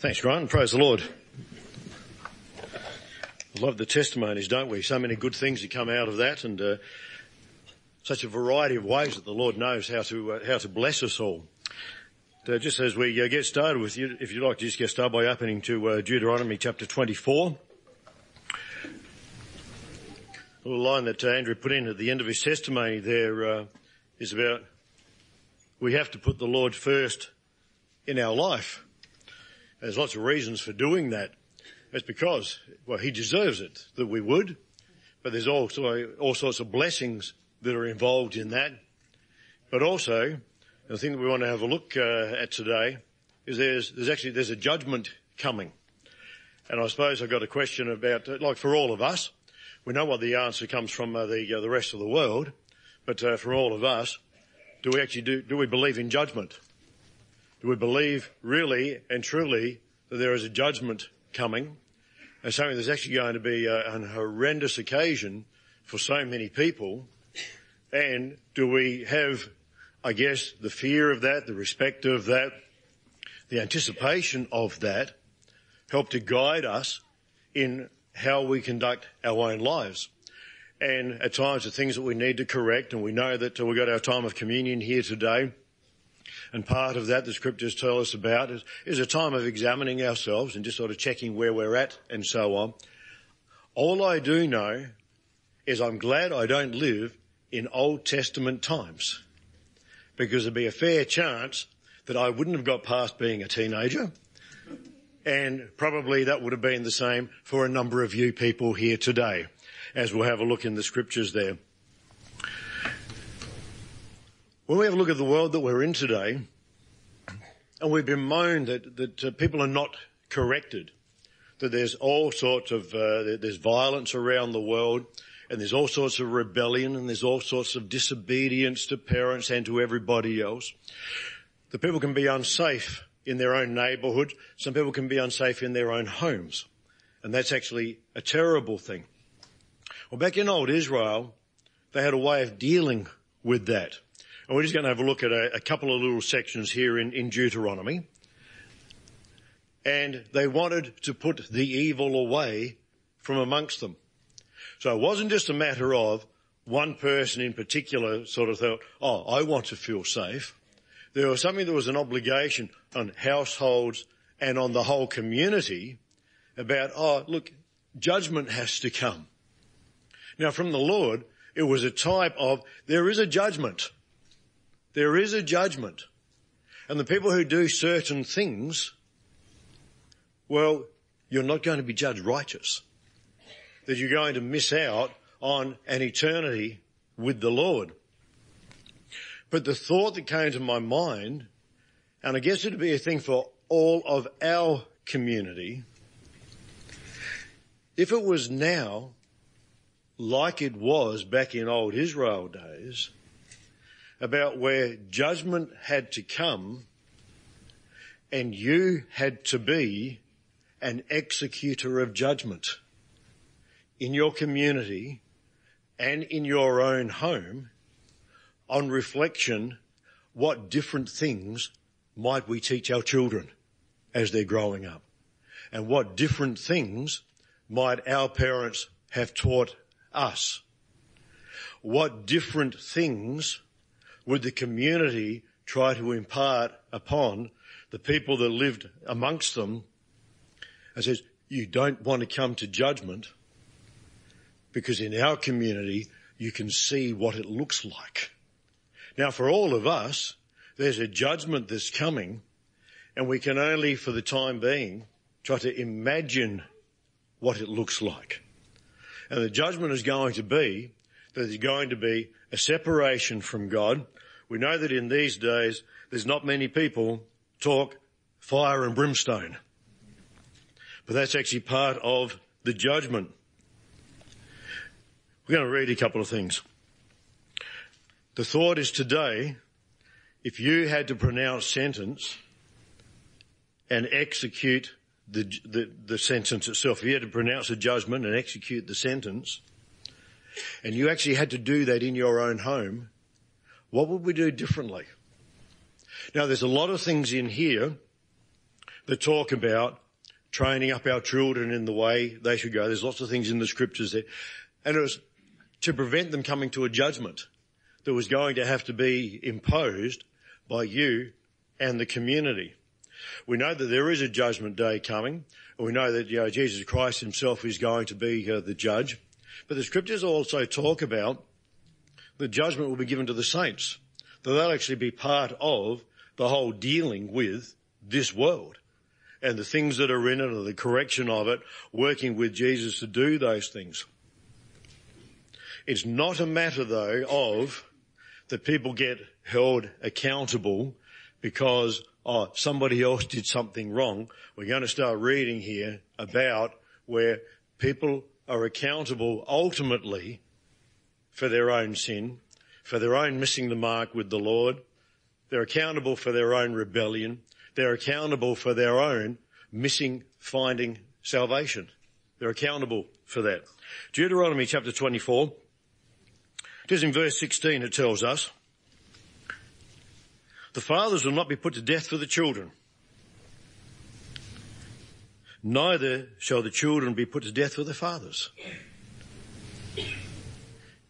Thanks, Grant. Praise the Lord. Love the testimonies, don't we? So many good things that come out of that, and uh, such a variety of ways that the Lord knows how to uh, how to bless us all. Uh, just as we uh, get started with you, if you'd like to just get started by opening to uh, Deuteronomy chapter 24. A little line that uh, Andrew put in at the end of his testimony there is about we have to put the Lord first in our life. There's lots of reasons for doing that. It's because, well, he deserves it that we would, but there's also all sorts of blessings that are involved in that. But also, the thing that we want to have a look uh, at today is there's, there's actually, there's a judgment coming. And I suppose I've got a question about, uh, like for all of us, we know what the answer comes from uh, the, uh, the rest of the world, but uh, for all of us, do we actually do, do we believe in judgment? Do we believe really and truly that there is a judgment coming and something that's actually going to be a, an horrendous occasion for so many people? And do we have, I guess, the fear of that, the respect of that, the anticipation of that help to guide us in how we conduct our own lives? And at times the things that we need to correct, and we know that we've got our time of communion here today, and part of that the scriptures tell us about is, is a time of examining ourselves and just sort of checking where we're at and so on. All I do know is I'm glad I don't live in Old Testament times because there'd be a fair chance that I wouldn't have got past being a teenager and probably that would have been the same for a number of you people here today as we'll have a look in the scriptures there. When we have a look at the world that we're in today, and we've been moaned that, that uh, people are not corrected, that there's all sorts of, uh, there's violence around the world, and there's all sorts of rebellion, and there's all sorts of disobedience to parents and to everybody else. The people can be unsafe in their own neighbourhood. Some people can be unsafe in their own homes. And that's actually a terrible thing. Well, back in old Israel, they had a way of dealing with that. And we're just going to have a look at a, a couple of little sections here in, in Deuteronomy. And they wanted to put the evil away from amongst them. So it wasn't just a matter of one person in particular sort of thought, oh, I want to feel safe. There was something that was an obligation on households and on the whole community about, oh, look, judgment has to come. Now from the Lord, it was a type of, there is a judgment. There is a judgment. And the people who do certain things, well, you're not going to be judged righteous. That you're going to miss out on an eternity with the Lord. But the thought that came to my mind, and I guess it'd be a thing for all of our community, if it was now like it was back in old Israel days, about where judgment had to come and you had to be an executor of judgment in your community and in your own home on reflection, what different things might we teach our children as they're growing up? And what different things might our parents have taught us? What different things would the community try to impart upon the people that lived amongst them and says, you don't want to come to judgment because in our community you can see what it looks like. Now for all of us, there's a judgment that's coming and we can only for the time being try to imagine what it looks like. And the judgment is going to be that there's going to be a separation from God. We know that in these days, there's not many people talk fire and brimstone. But that's actually part of the judgment. We're going to read a couple of things. The thought is today, if you had to pronounce sentence and execute the, the, the sentence itself, if you had to pronounce a judgment and execute the sentence, and you actually had to do that in your own home, what would we do differently? Now there's a lot of things in here that talk about training up our children in the way they should go. There's lots of things in the scriptures there. And it was to prevent them coming to a judgment that was going to have to be imposed by you and the community. We know that there is a judgment day coming. We know that you know, Jesus Christ himself is going to be uh, the judge. But the scriptures also talk about the judgment will be given to the saints. That they'll actually be part of the whole dealing with this world and the things that are in it and the correction of it, working with Jesus to do those things. It's not a matter though of that people get held accountable because oh, somebody else did something wrong. We're going to start reading here about where people are accountable ultimately for their own sin, for their own missing the mark with the Lord. They're accountable for their own rebellion. They're accountable for their own missing finding salvation. They're accountable for that. Deuteronomy chapter 24, just in verse 16 it tells us, the fathers will not be put to death for the children. Neither shall the children be put to death for their fathers.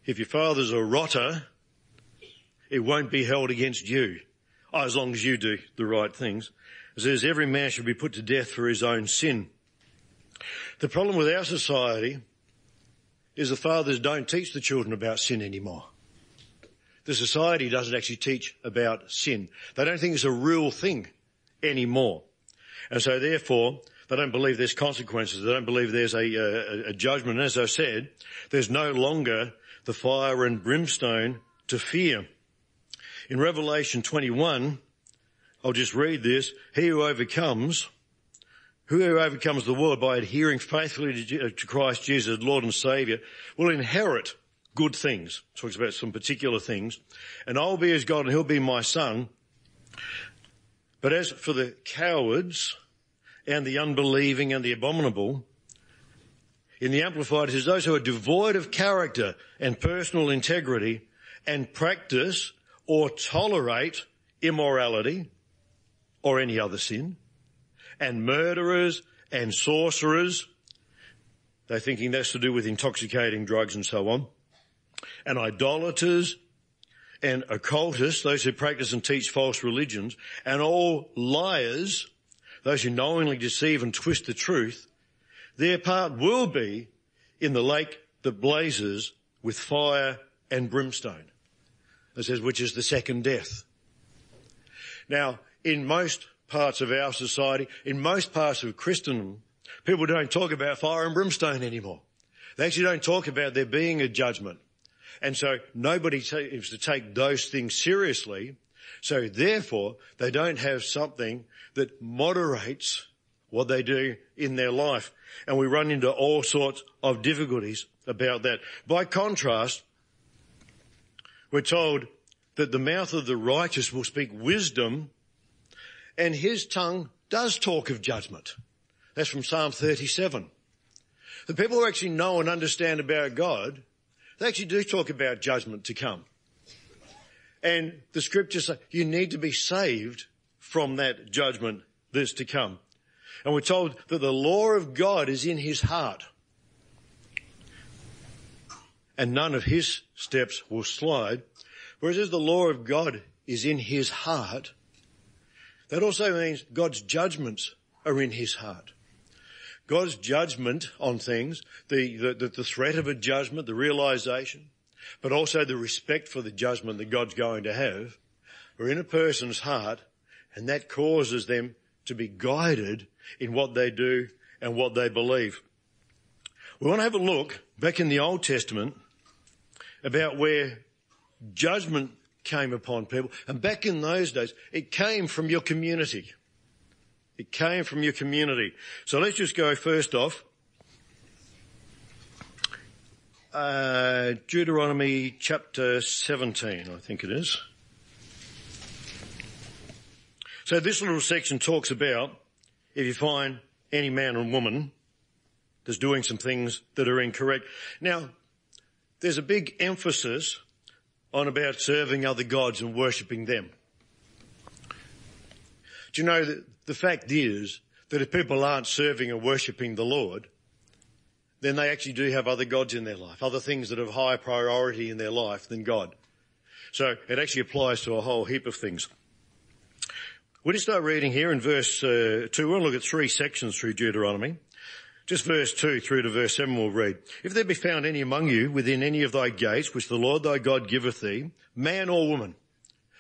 If your father's a rotter, it won't be held against you, ah, as long as you do the right things. It says every man should be put to death for his own sin. The problem with our society is the fathers don't teach the children about sin anymore. The society doesn't actually teach about sin. They don't think it's a real thing anymore. And so therefore, they don't believe there's consequences. They don't believe there's a, a, a judgment. And as I said, there's no longer the fire and brimstone to fear. In Revelation 21, I'll just read this. He who overcomes, who overcomes the world by adhering faithfully to uh, Christ Jesus, Lord and Saviour, will inherit good things. Talks about some particular things. And I'll be his God and he'll be my son. But as for the cowards and the unbelieving and the abominable, in the Amplified it says those who are devoid of character and personal integrity and practice or tolerate immorality or any other sin and murderers and sorcerers. They're thinking that's to do with intoxicating drugs and so on and idolaters and occultists, those who practice and teach false religions, and all liars, those who knowingly deceive and twist the truth, their part will be in the lake that blazes with fire and brimstone. It says, which is the second death. Now, in most parts of our society, in most parts of Christendom, people don't talk about fire and brimstone anymore. They actually don't talk about there being a judgment. And so nobody seems to take those things seriously. So therefore, they don't have something that moderates what they do in their life. And we run into all sorts of difficulties about that. By contrast, we're told that the mouth of the righteous will speak wisdom and his tongue does talk of judgment. That's from Psalm 37. The people who actually know and understand about God they actually do talk about judgment to come. And the scriptures say you need to be saved from that judgment that's to come. And we're told that the law of God is in his heart. And none of his steps will slide. Whereas as the law of God is in his heart, that also means God's judgments are in his heart. God's judgment on things, the, the, the threat of a judgment, the realization, but also the respect for the judgment that God's going to have are in a person's heart and that causes them to be guided in what they do and what they believe. We want to have a look back in the Old Testament about where judgment came upon people. And back in those days, it came from your community. It came from your community. So let's just go first off. Uh, Deuteronomy chapter 17, I think it is. So this little section talks about if you find any man or woman that's doing some things that are incorrect. Now, there's a big emphasis on about serving other gods and worshipping them. Do you know that the fact is that if people aren't serving and worshipping the Lord, then they actually do have other gods in their life, other things that have higher priority in their life than God. So it actually applies to a whole heap of things. When you start reading here in verse uh, 2, we'll look at three sections through Deuteronomy. Just verse 2 through to verse 7 we'll read. If there be found any among you within any of thy gates, which the Lord thy God giveth thee, man or woman.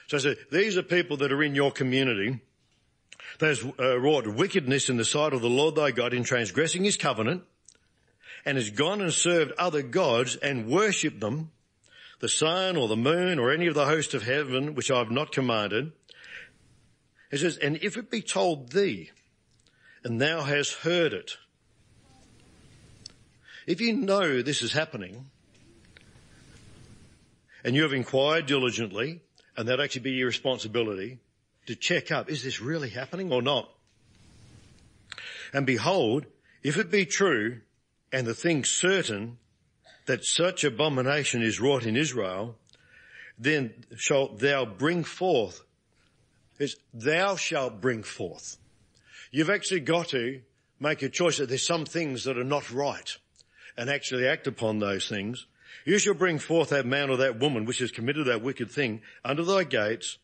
So these are people that are in your community that has uh, wrought wickedness in the sight of the Lord thy God in transgressing his covenant, and has gone and served other gods and worshipped them, the sun or the moon or any of the host of heaven which I have not commanded. It says, and if it be told thee, and thou hast heard it, if you know this is happening, and you have inquired diligently, and that actually be your responsibility to check up, is this really happening or not? And behold, if it be true, and the thing certain that such abomination is wrought in Israel, then shalt thou bring forth, is thou shalt bring forth. You've actually got to make a choice that there's some things that are not right and actually act upon those things. You shall bring forth that man or that woman which has committed that wicked thing under thy gates,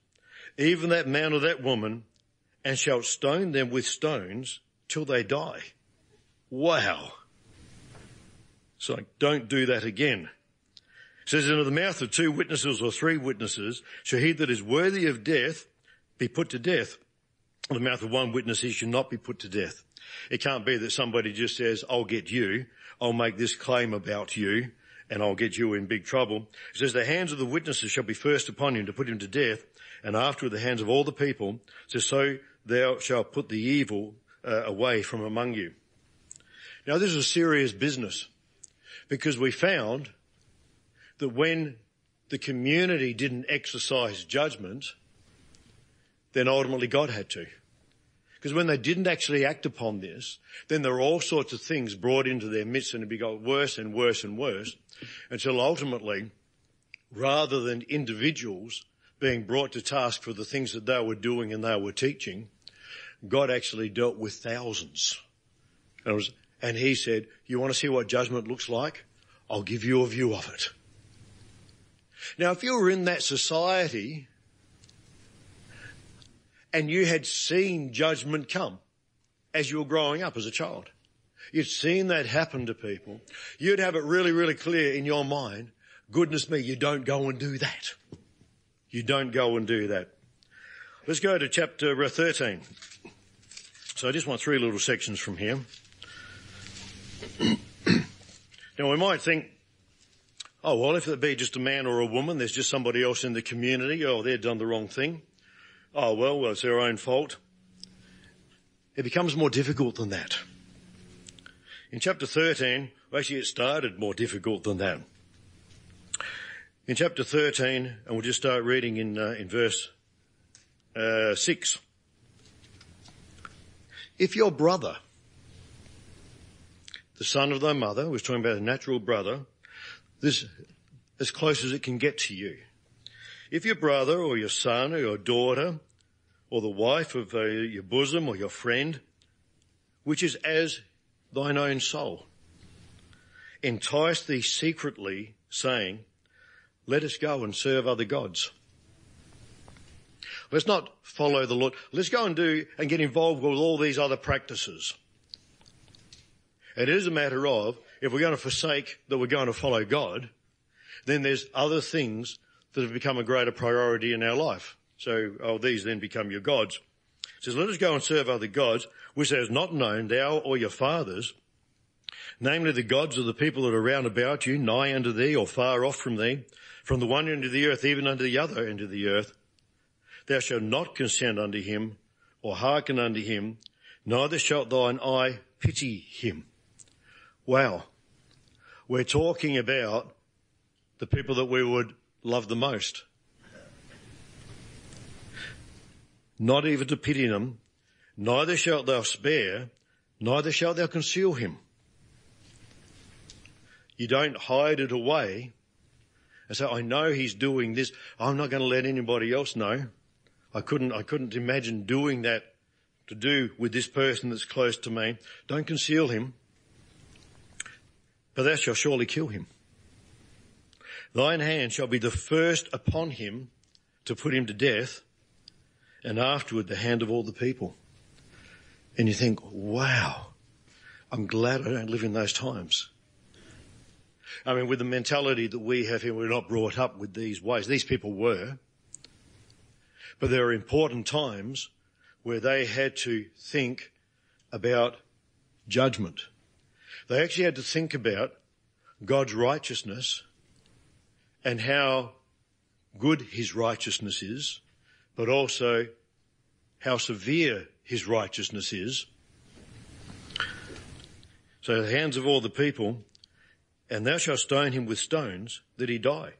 even that man or that woman, and shalt stone them with stones till they die. Wow. So don't do that again. It says, into the mouth of two witnesses or three witnesses shall he that is worthy of death be put to death. In the mouth of one witness he shall not be put to death. It can't be that somebody just says, I'll get you, I'll make this claim about you, and I'll get you in big trouble. It says, the hands of the witnesses shall be first upon him to put him to death, and afterward the hands of all the people. It says, so thou shalt put the evil uh, away from among you. Now this is a serious business because we found that when the community didn't exercise judgment, then ultimately God had to. Because when they didn't actually act upon this, then there were all sorts of things brought into their midst and it got worse and worse and worse until ultimately, rather than individuals being brought to task for the things that they were doing and they were teaching, God actually dealt with thousands. And, was, and he said, you want to see what judgment looks like? I'll give you a view of it. Now, if you were in that society and you had seen judgment come as you were growing up as a child, you'd seen that happen to people, you'd have it really, really clear in your mind, goodness me, you don't go and do that. You don't go and do that. Let's go to chapter uh, 13. So I just want three little sections from here. Now we might think, oh well, if it be just a man or a woman, there's just somebody else in the community, oh they've done the wrong thing. Oh well, well it's their own fault. It becomes more difficult than that. In chapter 13, well, actually it started more difficult than that. In chapter 13, and we'll just start reading in, uh, in verse uh, 6. If your brother the son of thy mother, was talking about a natural brother, this as close as it can get to you. If your brother or your son or your daughter or the wife of uh, your bosom or your friend, which is as thine own soul, entice thee secretly saying, let us go and serve other gods. Let's not follow the Lord. Let's go and do and get involved with all these other practices. It is a matter of, if we're going to forsake that we're going to follow God, then there's other things that have become a greater priority in our life. So, oh, these then become your gods. It says, let us go and serve other gods, which has not known thou or your fathers, namely the gods of the people that are round about you, nigh unto thee or far off from thee, from the one end of the earth even unto the other end of the earth. Thou shalt not consent unto him or hearken unto him, neither shalt thine eye pity him. Wow. We're talking about the people that we would love the most. Not even to pity them, neither shalt thou spare, neither shalt thou conceal him. You don't hide it away and say, I know he's doing this. I'm not going to let anybody else know. I couldn't, I couldn't imagine doing that to do with this person that's close to me. Don't conceal him, but thou shalt surely kill him. Thine hand shall be the first upon him to put him to death, and afterward the hand of all the people. And you think, wow, I'm glad I don't live in those times. I mean, with the mentality that we have here, we're not brought up with these ways. These people were. But there are important times where they had to think about judgment. They actually had to think about God's righteousness and how good his righteousness is, but also how severe his righteousness is. So the hands of all the people, and thou shalt stone him with stones that he die,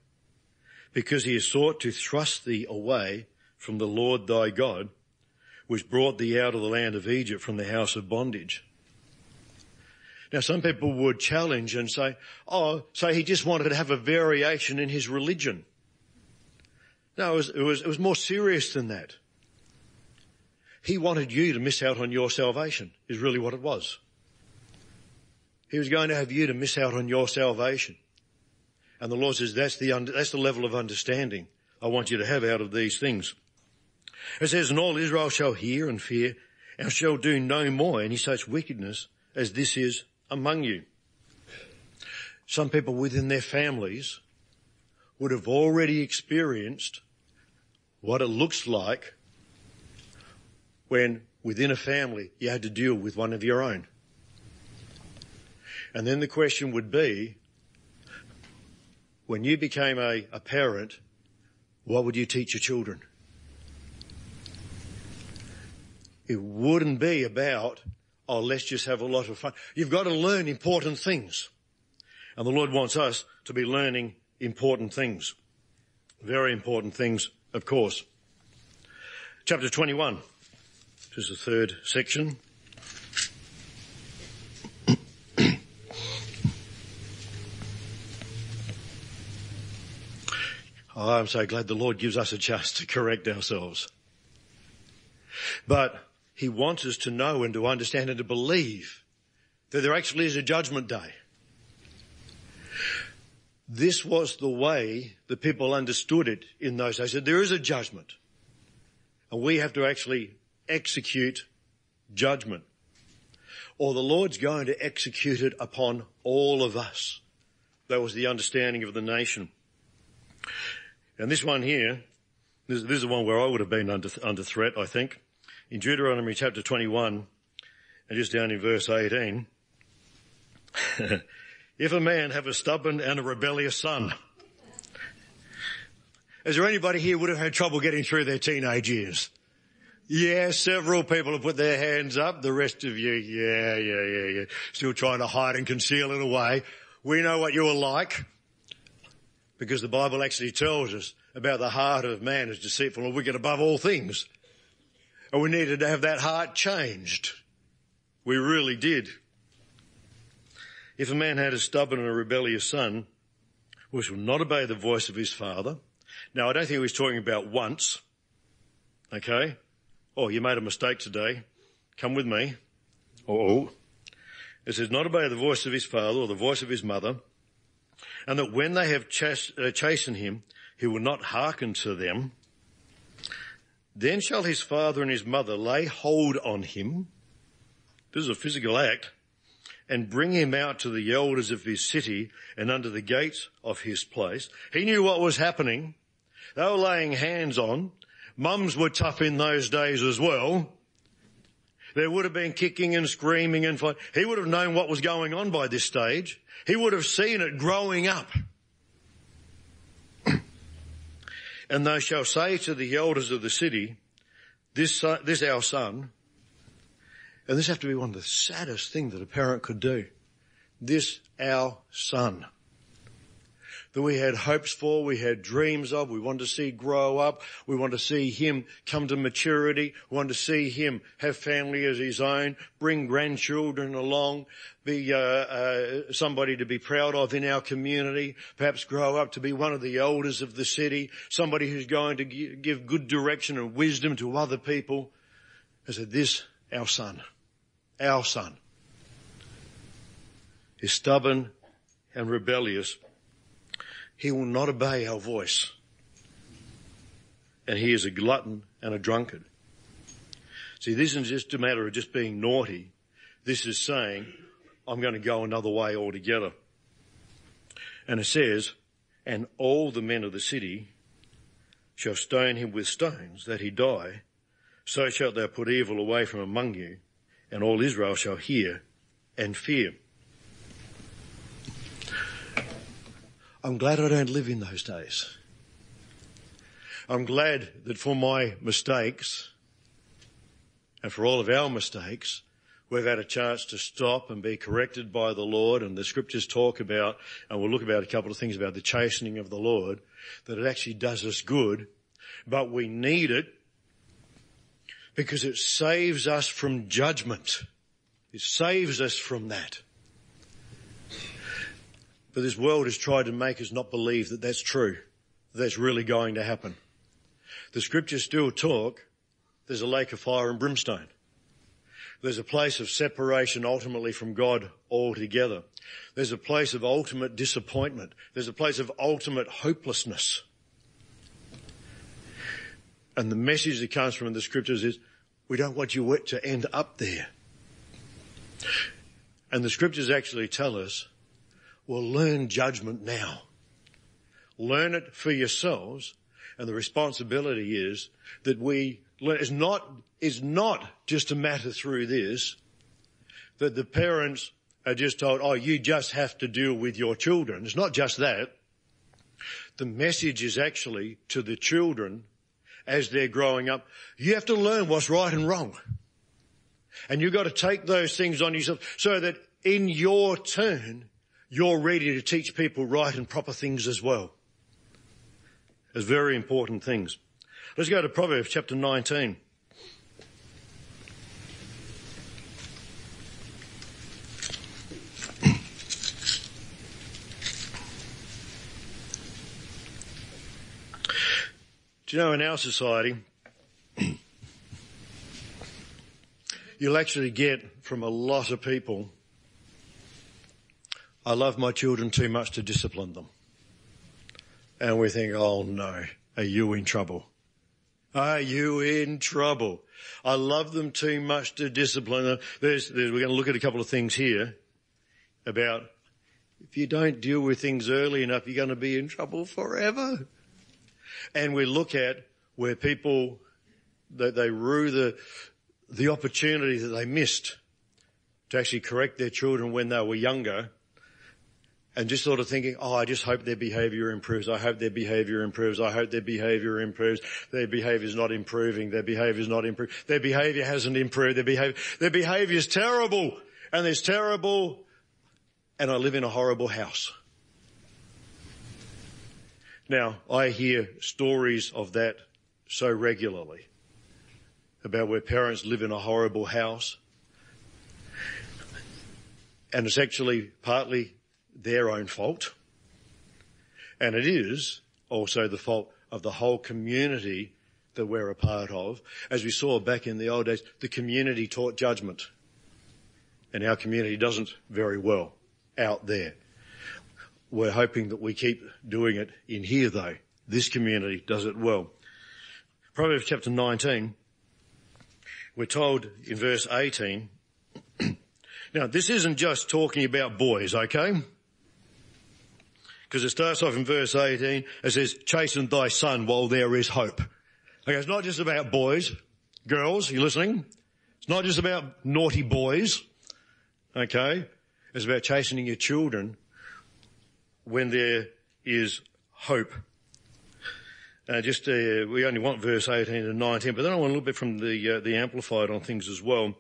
because he has sought to thrust thee away from the Lord thy God, which brought thee out of the land of Egypt from the house of bondage. Now some people would challenge and say, oh, so he just wanted to have a variation in his religion. No, it was, it was, it was more serious than that. He wanted you to miss out on your salvation, is really what it was. He was going to have you to miss out on your salvation. And the Lord says that's the, that's the level of understanding I want you to have out of these things. It says, and all Israel shall hear and fear and shall do no more any such wickedness as this is among you. Some people within their families would have already experienced what it looks like when within a family you had to deal with one of your own. And then the question would be, when you became a, a parent, what would you teach your children? It wouldn't be about, oh, let's just have a lot of fun. You've got to learn important things. And the Lord wants us to be learning important things. Very important things, of course. Chapter 21, which is the third section. Oh, I'm so glad the Lord gives us a chance to correct ourselves. But he wants us to know and to understand and to believe that there actually is a judgment day. This was the way the people understood it in those days. That there is a judgment. And we have to actually execute judgment. Or the Lord's going to execute it upon all of us. That was the understanding of the nation. And this one here, this, this is the one where I would have been under, under threat, I think in Deuteronomy chapter 21 and just down in verse 18, if a man have a stubborn and a rebellious son, is there anybody here would have had trouble getting through their teenage years? Yeah, several people have put their hands up. The rest of you, yeah, yeah, yeah, yeah. Still trying to hide and conceal it away. We know what you were like. Because the Bible actually tells us about the heart of man is deceitful and wicked above all things. We needed to have that heart changed. We really did. If a man had a stubborn and a rebellious son, which will not obey the voice of his father. Now I don't think he was talking about once. Okay? Oh, you made a mistake today. Come with me. Oh. It says not obey the voice of his father or the voice of his mother. And that when they have chas- uh, chastened him, he will not hearken to them. Then shall his father and his mother lay hold on him. This is a physical act and bring him out to the elders of his city and under the gates of his place. He knew what was happening. They were laying hands on. Mums were tough in those days as well. There would have been kicking and screaming and fight. He would have known what was going on by this stage. He would have seen it growing up. And they shall say to the elders of the city, this, this our son, and this have to be one of the saddest things that a parent could do. This our son that we had hopes for, we had dreams of, we wanted to see grow up, we want to see him come to maturity, we want to see him have family as his own, bring grandchildren along, be uh, uh, somebody to be proud of in our community, perhaps grow up to be one of the elders of the city, somebody who's going to give good direction and wisdom to other people. I said, this our son, our son, is stubborn and rebellious, he will not obey our voice. And he is a glutton and a drunkard. See, this isn't just a matter of just being naughty. This is saying, I'm going to go another way altogether. And it says, and all the men of the city shall stone him with stones that he die. So shalt thou put evil away from among you and all Israel shall hear and fear. I'm glad I don't live in those days. I'm glad that for my mistakes and for all of our mistakes, we've had a chance to stop and be corrected by the Lord and the scriptures talk about, and we'll look about a couple of things about the chastening of the Lord, that it actually does us good, but we need it because it saves us from judgment. It saves us from that. But this world has tried to make us not believe that that's true. That that's really going to happen. The scriptures still talk. There's a lake of fire and brimstone. There's a place of separation ultimately from God altogether. There's a place of ultimate disappointment. There's a place of ultimate hopelessness. And the message that comes from the scriptures is, we don't want you to end up there. And the scriptures actually tell us, well, learn judgment now. Learn it for yourselves. And the responsibility is that we learn, it's not, it's not just a matter through this that the parents are just told, oh, you just have to deal with your children. It's not just that. The message is actually to the children as they're growing up. You have to learn what's right and wrong. And you've got to take those things on yourself so that in your turn, you're ready to teach people right and proper things as well. As very important things. Let's go to Proverbs chapter 19. Do you know in our society, you'll actually get from a lot of people, I love my children too much to discipline them. And we think, oh no, are you in trouble? Are you in trouble? I love them too much to discipline them. There's, there's, we're going to look at a couple of things here about if you don't deal with things early enough, you're going to be in trouble forever and we look at where people, that they rue the, the opportunity that they missed to actually correct their children when they were younger and just sort of thinking, oh, I just hope their behavior improves. I hope their behavior improves. I hope their behavior improves. Their behavior is not improving. Their behavior is not improving. Their behavior hasn't improved. Their behavior, their behavior is terrible and it's terrible and I live in a horrible house. Now, I hear stories of that so regularly about where parents live in a horrible house and it's actually partly their own fault. And it is also the fault of the whole community that we're a part of. As we saw back in the old days, the community taught judgment. And our community doesn't very well out there. We're hoping that we keep doing it in here though. This community does it well. Proverbs chapter 19, we're told in verse 18, now this isn't just talking about boys, okay? Because it starts off in verse 18, it says, chasten thy son while there is hope. Okay, it's not just about boys, girls, you listening? It's not just about naughty boys, okay? It's about chastening your children when there is hope. Uh, just uh, we only want verse 18 and 19, but then I want a little bit from the uh, the amplified on things as well.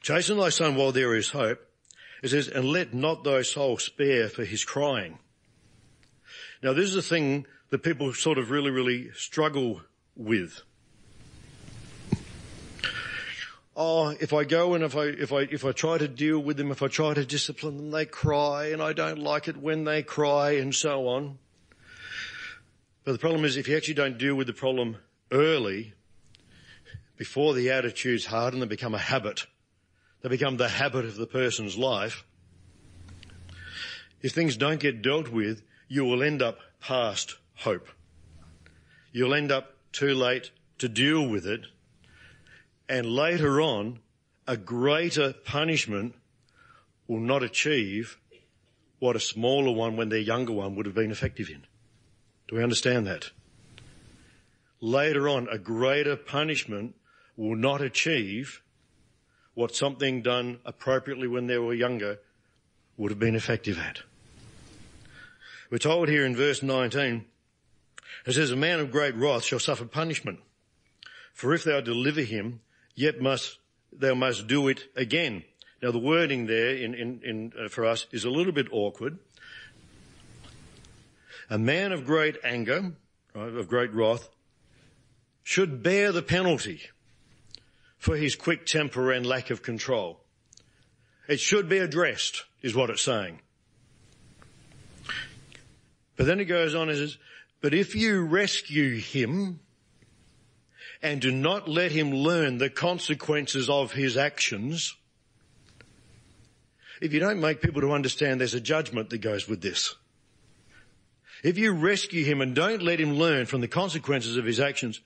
Chasten thy son while there is hope. It says, and let not thy soul spare for his crying. Now this is a thing that people sort of really, really struggle with oh, if I go and if I, if I, if I try to deal with them, if I try to discipline them, they cry and I don't like it when they cry and so on. But the problem is if you actually don't deal with the problem early, before the attitudes harden, they become a habit. They become the habit of the person's life. If things don't get dealt with, you will end up past hope. You'll end up too late to deal with it. And later on, a greater punishment will not achieve what a smaller one when their younger one would have been effective in. Do we understand that? Later on, a greater punishment will not achieve what something done appropriately when they were younger would have been effective at. We're told here in verse 19, it says, a man of great wrath shall suffer punishment. For if thou deliver him, yet must, thou must do it again. Now the wording there in, in, in uh, for us is a little bit awkward. A man of great anger, right, of great wrath, should bear the penalty for his quick temper and lack of control. It should be addressed, is what it's saying. But then it goes on and says, but if you rescue him and do not let him learn the consequences of his actions, if you don't make people to understand there's a judgment that goes with this. If you rescue him and don't let him learn from the consequences of his actions,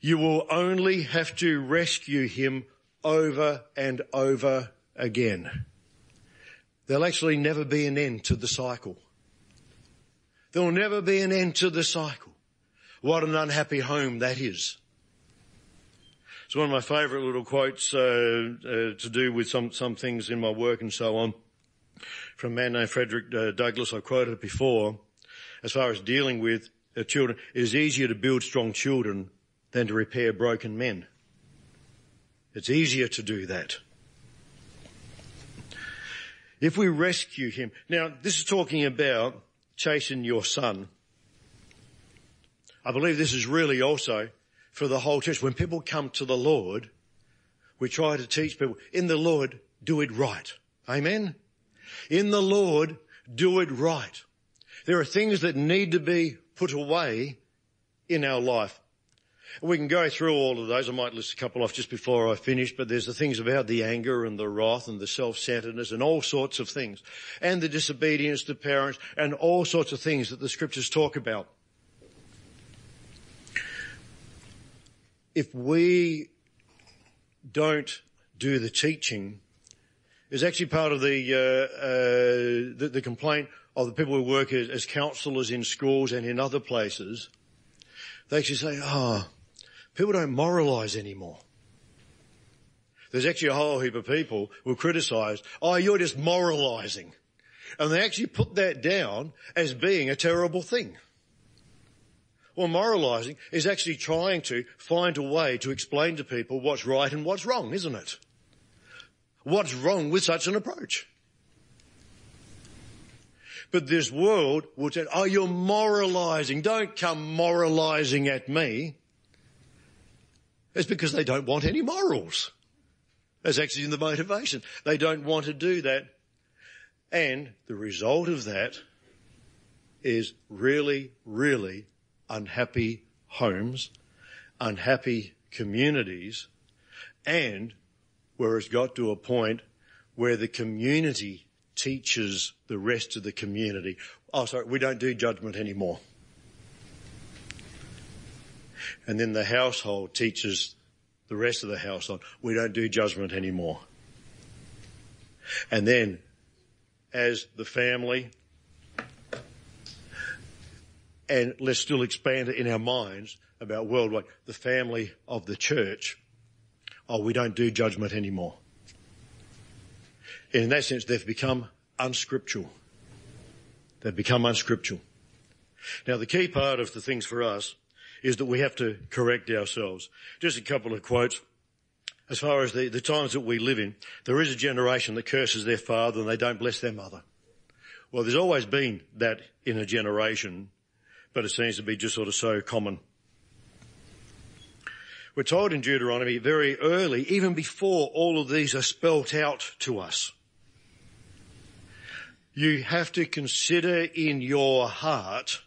you will only have to rescue him over and over again. There'll actually never be an end to the cycle. There will never be an end to the cycle. What an unhappy home that is. It's one of my favourite little quotes uh, uh, to do with some some things in my work and so on. From a man named Frederick uh, Douglass, I quoted it before. As far as dealing with uh, children, it is easier to build strong children than to repair broken men. It's easier to do that. If we rescue him, now this is talking about chasing your son. I believe this is really also for the whole church. When people come to the Lord, we try to teach people in the Lord, do it right. Amen. In the Lord, do it right. There are things that need to be put away in our life. We can go through all of those. I might list a couple off just before I finish, but there's the things about the anger and the wrath and the self-centeredness and all sorts of things. And the disobedience to parents and all sorts of things that the scriptures talk about. If we don't do the teaching, is actually part of the, uh, uh, the, the complaint of the people who work as, as counsellors in schools and in other places. They actually say, oh, People don't moralise anymore. There's actually a whole heap of people who criticise, oh, you're just moralising. And they actually put that down as being a terrible thing. Well, moralising is actually trying to find a way to explain to people what's right and what's wrong, isn't it? What's wrong with such an approach? But this world will say, oh, you're moralising. Don't come moralising at me. It's because they don't want any morals. That's actually in the motivation. They don't want to do that. And the result of that is really, really unhappy homes, unhappy communities, and where it's got to a point where the community teaches the rest of the community, oh sorry, we don't do judgment anymore. And then the household teaches the rest of the household, we don't do judgment anymore. And then as the family, and let's still expand it in our minds about worldwide, the family of the church, oh, we don't do judgment anymore. And in that sense, they've become unscriptural. They've become unscriptural. Now the key part of the things for us is that we have to correct ourselves. Just a couple of quotes. As far as the, the times that we live in, there is a generation that curses their father and they don't bless their mother. Well, there's always been that in a generation, but it seems to be just sort of so common. We're told in Deuteronomy very early, even before all of these are spelt out to us. You have to consider in your heart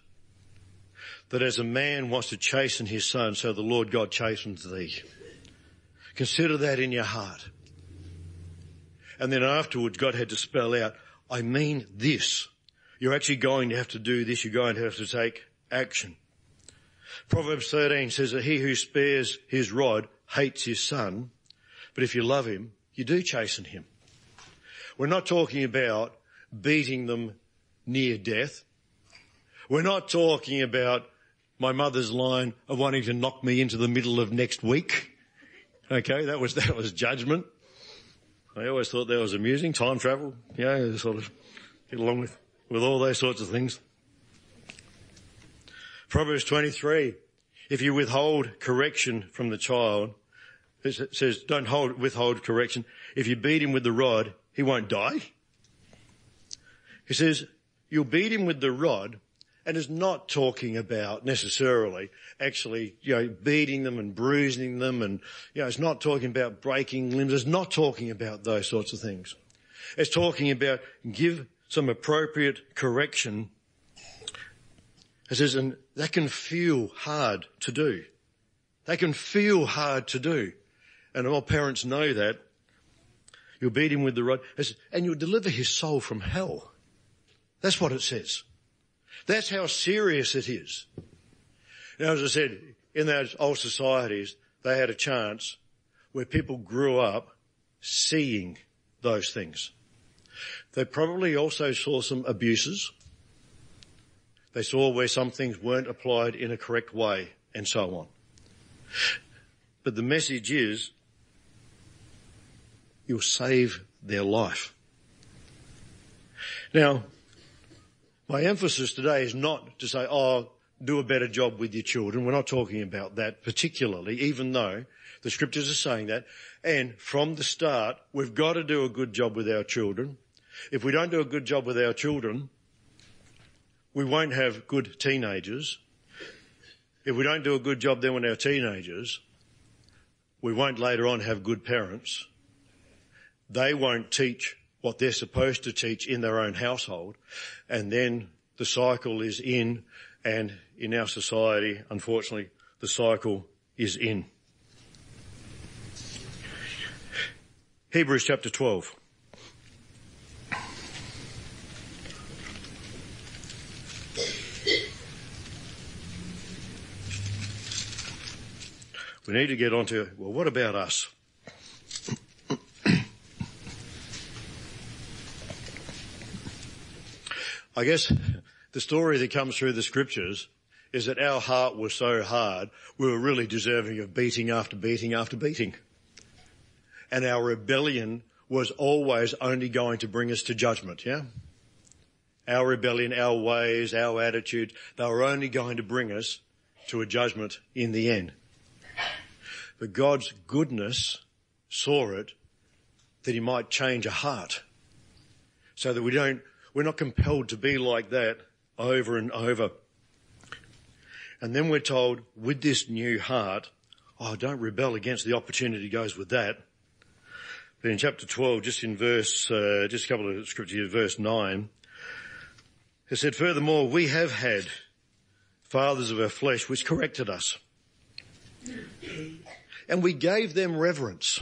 that as a man wants to chasten his son, so the Lord God chastens thee. Consider that in your heart. And then afterwards, God had to spell out, I mean this. You're actually going to have to do this. You're going to have to take action. Proverbs 13 says that he who spares his rod hates his son, but if you love him, you do chasten him. We're not talking about beating them near death. We're not talking about my mother's line of wanting to knock me into the middle of next week. Okay, that was, that was judgment. I always thought that was amusing. Time travel, know, sort of get along with, with all those sorts of things. Proverbs 23, if you withhold correction from the child, it says don't hold, withhold correction. If you beat him with the rod, he won't die. He says you'll beat him with the rod and is not talking about necessarily actually, you know, beating them and bruising them and, you know, it's not talking about breaking limbs. It's not talking about those sorts of things. It's talking about give some appropriate correction. It says, and that can feel hard to do. They can feel hard to do. And all parents know that. You'll beat him with the rod and you'll deliver his soul from hell. That's what it says. That's how serious it is. Now, as I said, in those old societies, they had a chance where people grew up seeing those things. They probably also saw some abuses. They saw where some things weren't applied in a correct way and so on. But the message is you'll save their life. Now, my emphasis today is not to say, oh, do a better job with your children. We're not talking about that particularly, even though the scriptures are saying that. And from the start, we've got to do a good job with our children. If we don't do a good job with our children, we won't have good teenagers. If we don't do a good job then with our teenagers, we won't later on have good parents. They won't teach what they're supposed to teach in their own household. And then the cycle is in and in our society, unfortunately, the cycle is in. Hebrews chapter 12. We need to get on to, well, what about us? I guess the story that comes through the scriptures is that our heart was so hard, we were really deserving of beating after beating after beating. And our rebellion was always only going to bring us to judgment, yeah? Our rebellion, our ways, our attitude, they were only going to bring us to a judgment in the end. But God's goodness saw it that he might change a heart so that we don't we're not compelled to be like that over and over. And then we're told with this new heart, oh, don't rebel against the opportunity goes with that. But in chapter 12, just in verse, uh, just a couple of scriptures, verse 9, it said, furthermore, we have had fathers of our flesh which corrected us. And we gave them reverence.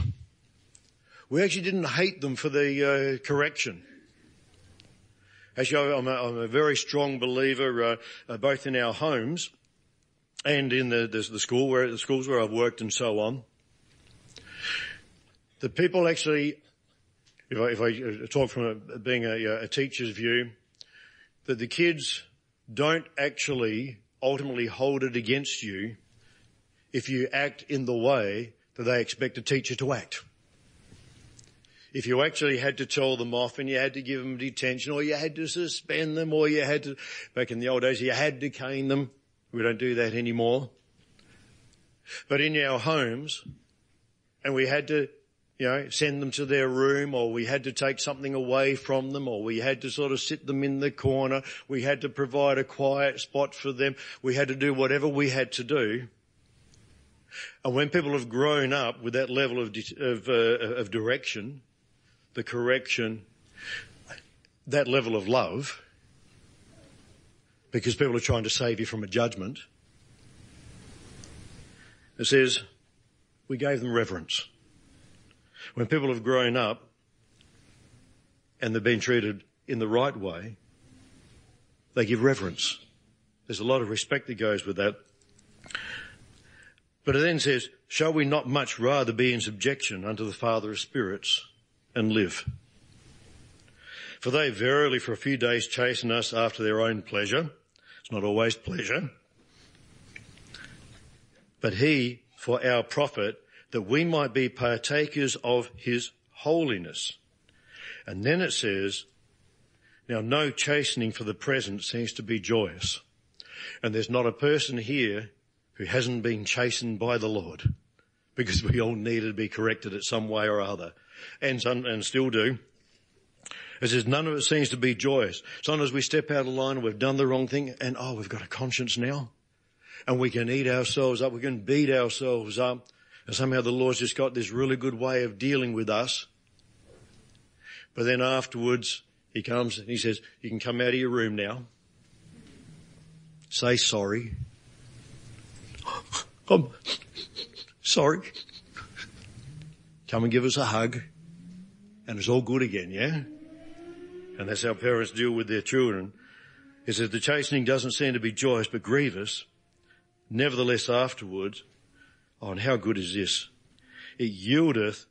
We actually didn't hate them for the uh, correction. Actually, I'm a, I'm a very strong believer, uh, uh, both in our homes and in the, the, the school where, the schools where I've worked and so on. The people actually, if I, if I uh, talk from a, being a, a teacher's view, that the kids don't actually ultimately hold it against you if you act in the way that they expect a teacher to act if you actually had to tell them off and you had to give them detention or you had to suspend them or you had to, back in the old days, you had to cane them. We don't do that anymore. But in our homes, and we had to, you know, send them to their room or we had to take something away from them or we had to sort of sit them in the corner. We had to provide a quiet spot for them. We had to do whatever we had to do. And when people have grown up with that level of, of, uh, of direction, the correction, that level of love, because people are trying to save you from a judgment. It says, we gave them reverence. When people have grown up and they've been treated in the right way, they give reverence. There's a lot of respect that goes with that. But it then says, shall we not much rather be in subjection unto the Father of spirits and live? For they verily for a few days chasten us after their own pleasure. It's not always pleasure. But he for our profit that we might be partakers of his holiness. And then it says, now no chastening for the present seems to be joyous. And there's not a person here who hasn't been chastened by the Lord because we all needed to be corrected at some way or other and, some, and still do. It says none of it seems to be joyous. Sometimes we step out of line we've done the wrong thing and oh, we've got a conscience now and we can eat ourselves up. We can beat ourselves up. And somehow the Lord's just got this really good way of dealing with us. But then afterwards, he comes and he says, you can come out of your room now. Say sorry. I'm um, sorry. Come and give us a hug. And it's all good again, yeah? And that's how parents deal with their children. Is that the chastening doesn't seem to be joyous but grievous. Nevertheless afterwards, oh, and how good is this? It yieldeth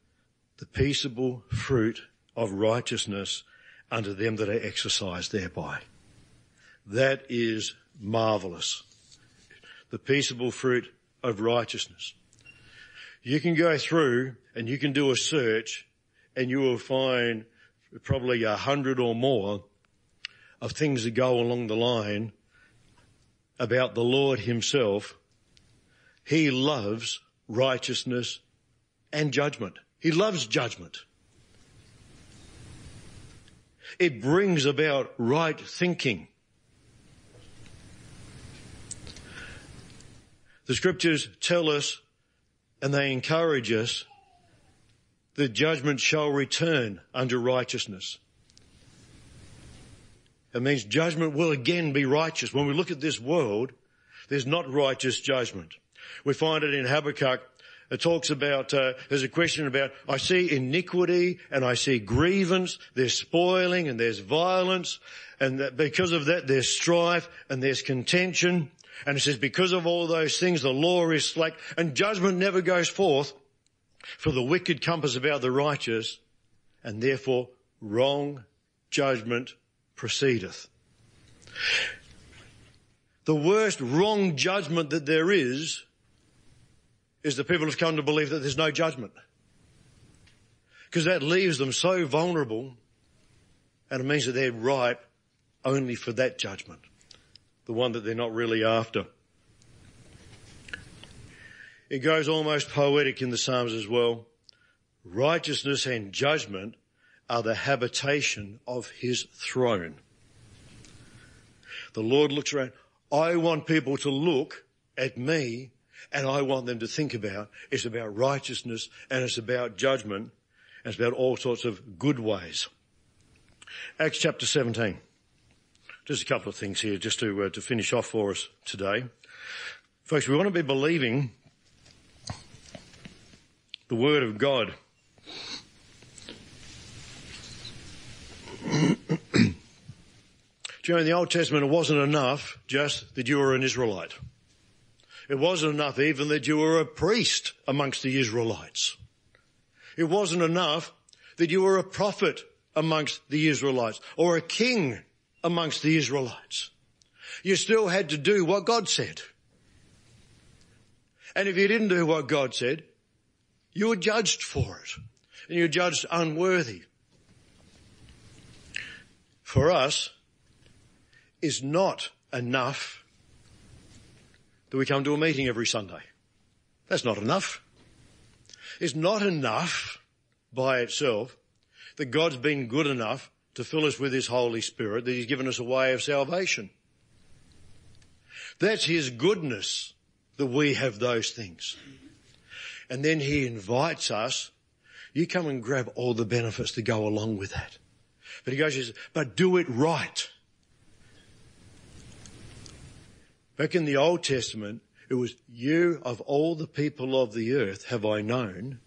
the peaceable fruit of righteousness unto them that are exercised thereby. That is marvelous. The peaceable fruit of righteousness. You can go through and you can do a search and you will find probably a hundred or more of things that go along the line about the Lord himself. He loves righteousness and judgment. He loves judgment. It brings about right thinking. The scriptures tell us and they encourage us that judgment shall return unto righteousness. It means judgment will again be righteous. When we look at this world, there's not righteous judgment. We find it in Habakkuk it talks about, uh, there's a question about, I see iniquity and I see grievance, there's spoiling and there's violence, and that because of that there's strife and there's contention. And it says, because of all those things, the law is slack and judgment never goes forth for the wicked compass about the righteous and therefore wrong judgment proceedeth. The worst wrong judgment that there is is that people have come to believe that there's no judgment. Because that leaves them so vulnerable and it means that they're ripe only for that judgment. The one that they're not really after. It goes almost poetic in the Psalms as well. Righteousness and judgment are the habitation of his throne. The Lord looks around. I want people to look at me and I want them to think about it's about righteousness and it's about judgment and it's about all sorts of good ways. Acts chapter 17. Just a couple of things here just to, uh, to finish off for us today. Folks, we want to be believing the Word of God. In the Old Testament it wasn't enough just that you were an Israelite. It wasn't enough even that you were a priest amongst the Israelites. It wasn't enough that you were a prophet amongst the Israelites or a king amongst the Israelites. You still had to do what God said. And if you didn't do what God said, you were judged for it and you're judged unworthy. For us is not enough that we come to a meeting every Sunday. That's not enough. It's not enough by itself that God's been good enough to fill us with His Holy Spirit, that He's given us a way of salvation. That's His goodness that we have those things. And then He invites us, you come and grab all the benefits that go along with that. But He goes, but do it right. Back in the Old Testament, it was you of all the people of the earth have I known.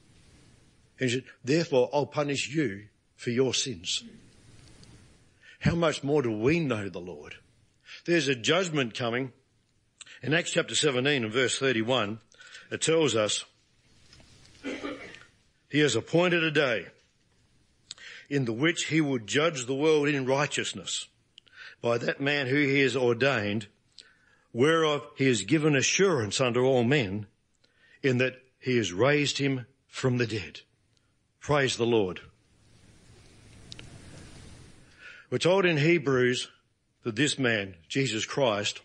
And he said, therefore I'll punish you for your sins. How much more do we know the Lord? There's a judgment coming. In Acts chapter 17 and verse 31, it tells us, He has appointed a day in the which He will judge the world in righteousness by that man who He has ordained, whereof He has given assurance unto all men, in that He has raised Him from the dead. Praise the Lord. We're told in Hebrews that this man, Jesus Christ,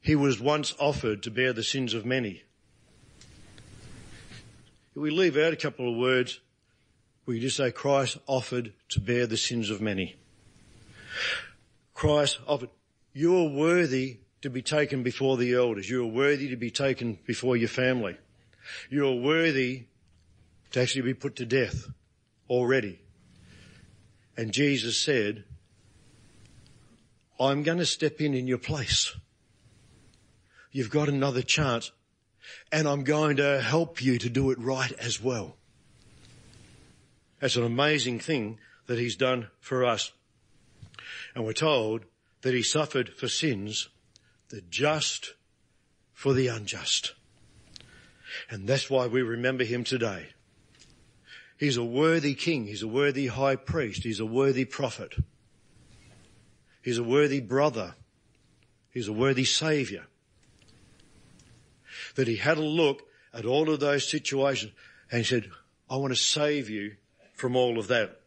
he was once offered to bear the sins of many. If we leave out a couple of words, we just say Christ offered to bear the sins of many. Christ offered, you are worthy to be taken before the elders. You are worthy to be taken before your family. You are worthy to actually be put to death already. And Jesus said, I'm going to step in in your place. You've got another chance and I'm going to help you to do it right as well. That's an amazing thing that he's done for us. And we're told that he suffered for sins, the just for the unjust. And that's why we remember him today. He's a worthy king. He's a worthy high priest. He's a worthy prophet. He's a worthy brother. He's a worthy savior. That he had a look at all of those situations and he said, I want to save you from all of that.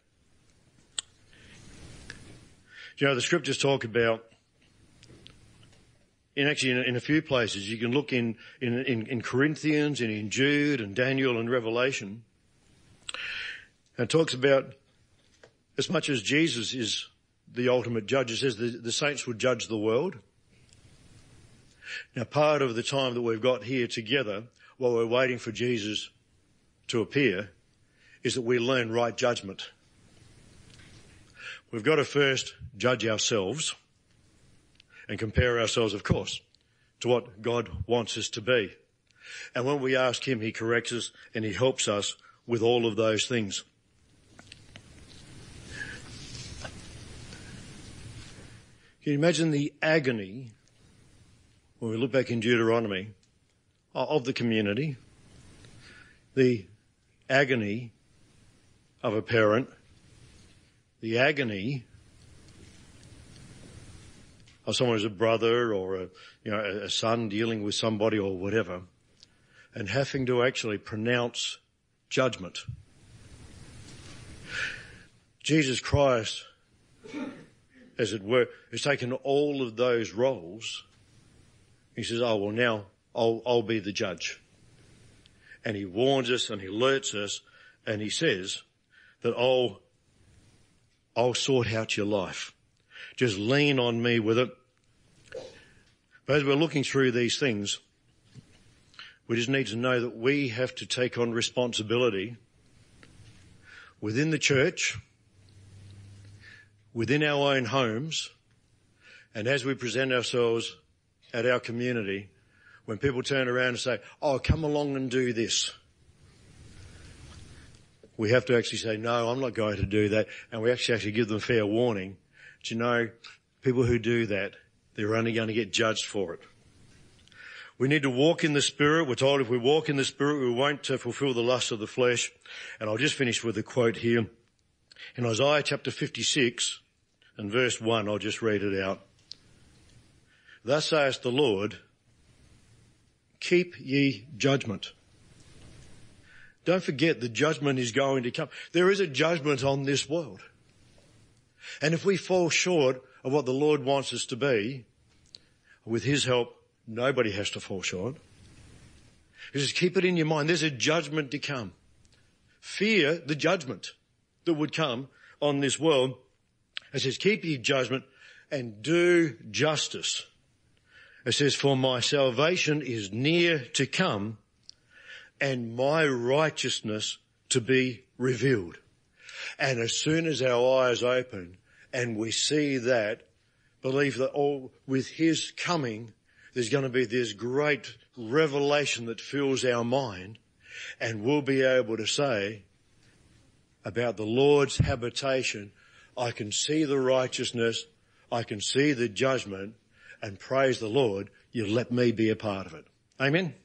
You know, the scriptures talk about in actually in, in, a few places. You can look in, in, in, in Corinthians and in Jude and Daniel and Revelation. And it talks about as much as Jesus is the ultimate judge, it says the, the saints will judge the world. Now part of the time that we've got here together while we're waiting for Jesus to appear is that we learn right judgment. We've got to first judge ourselves and compare ourselves, of course, to what God wants us to be. And when we ask Him, He corrects us and He helps us with all of those things. Can you imagine the agony when we look back in Deuteronomy of the community, the agony of a parent, the agony of someone who's a brother or a, you know, a son dealing with somebody or whatever, and having to actually pronounce judgment. Jesus Christ as it were, has taken all of those roles. He says, oh, well now I'll, I'll be the judge. And he warns us and he alerts us and he says that I'll, I'll sort out your life. Just lean on me with it. But as we're looking through these things, we just need to know that we have to take on responsibility within the church, within our own homes and as we present ourselves at our community, when people turn around and say, oh, come along and do this. We have to actually say, no, I'm not going to do that. And we actually actually give them fair warning. Do you know, people who do that, they're only going to get judged for it. We need to walk in the Spirit. We're told if we walk in the Spirit, we won't uh, fulfill the lust of the flesh. And I'll just finish with a quote here. In Isaiah chapter 56 and verse 1, I'll just read it out. Thus saith the Lord, keep ye judgment. Don't forget the judgment is going to come. There is a judgment on this world. And if we fall short of what the Lord wants us to be, with His help, nobody has to fall short. Just keep it in your mind. There's a judgment to come. Fear the judgment that would come on this world. It says, keep your judgment and do justice. It says, for my salvation is near to come and my righteousness to be revealed. And as soon as our eyes open and we see that, believe that all with his coming, there's going to be this great revelation that fills our mind and we'll be able to say about the Lord's habitation, I can see the righteousness, I can see the judgment, and praise the Lord, you let me be a part of it. Amen?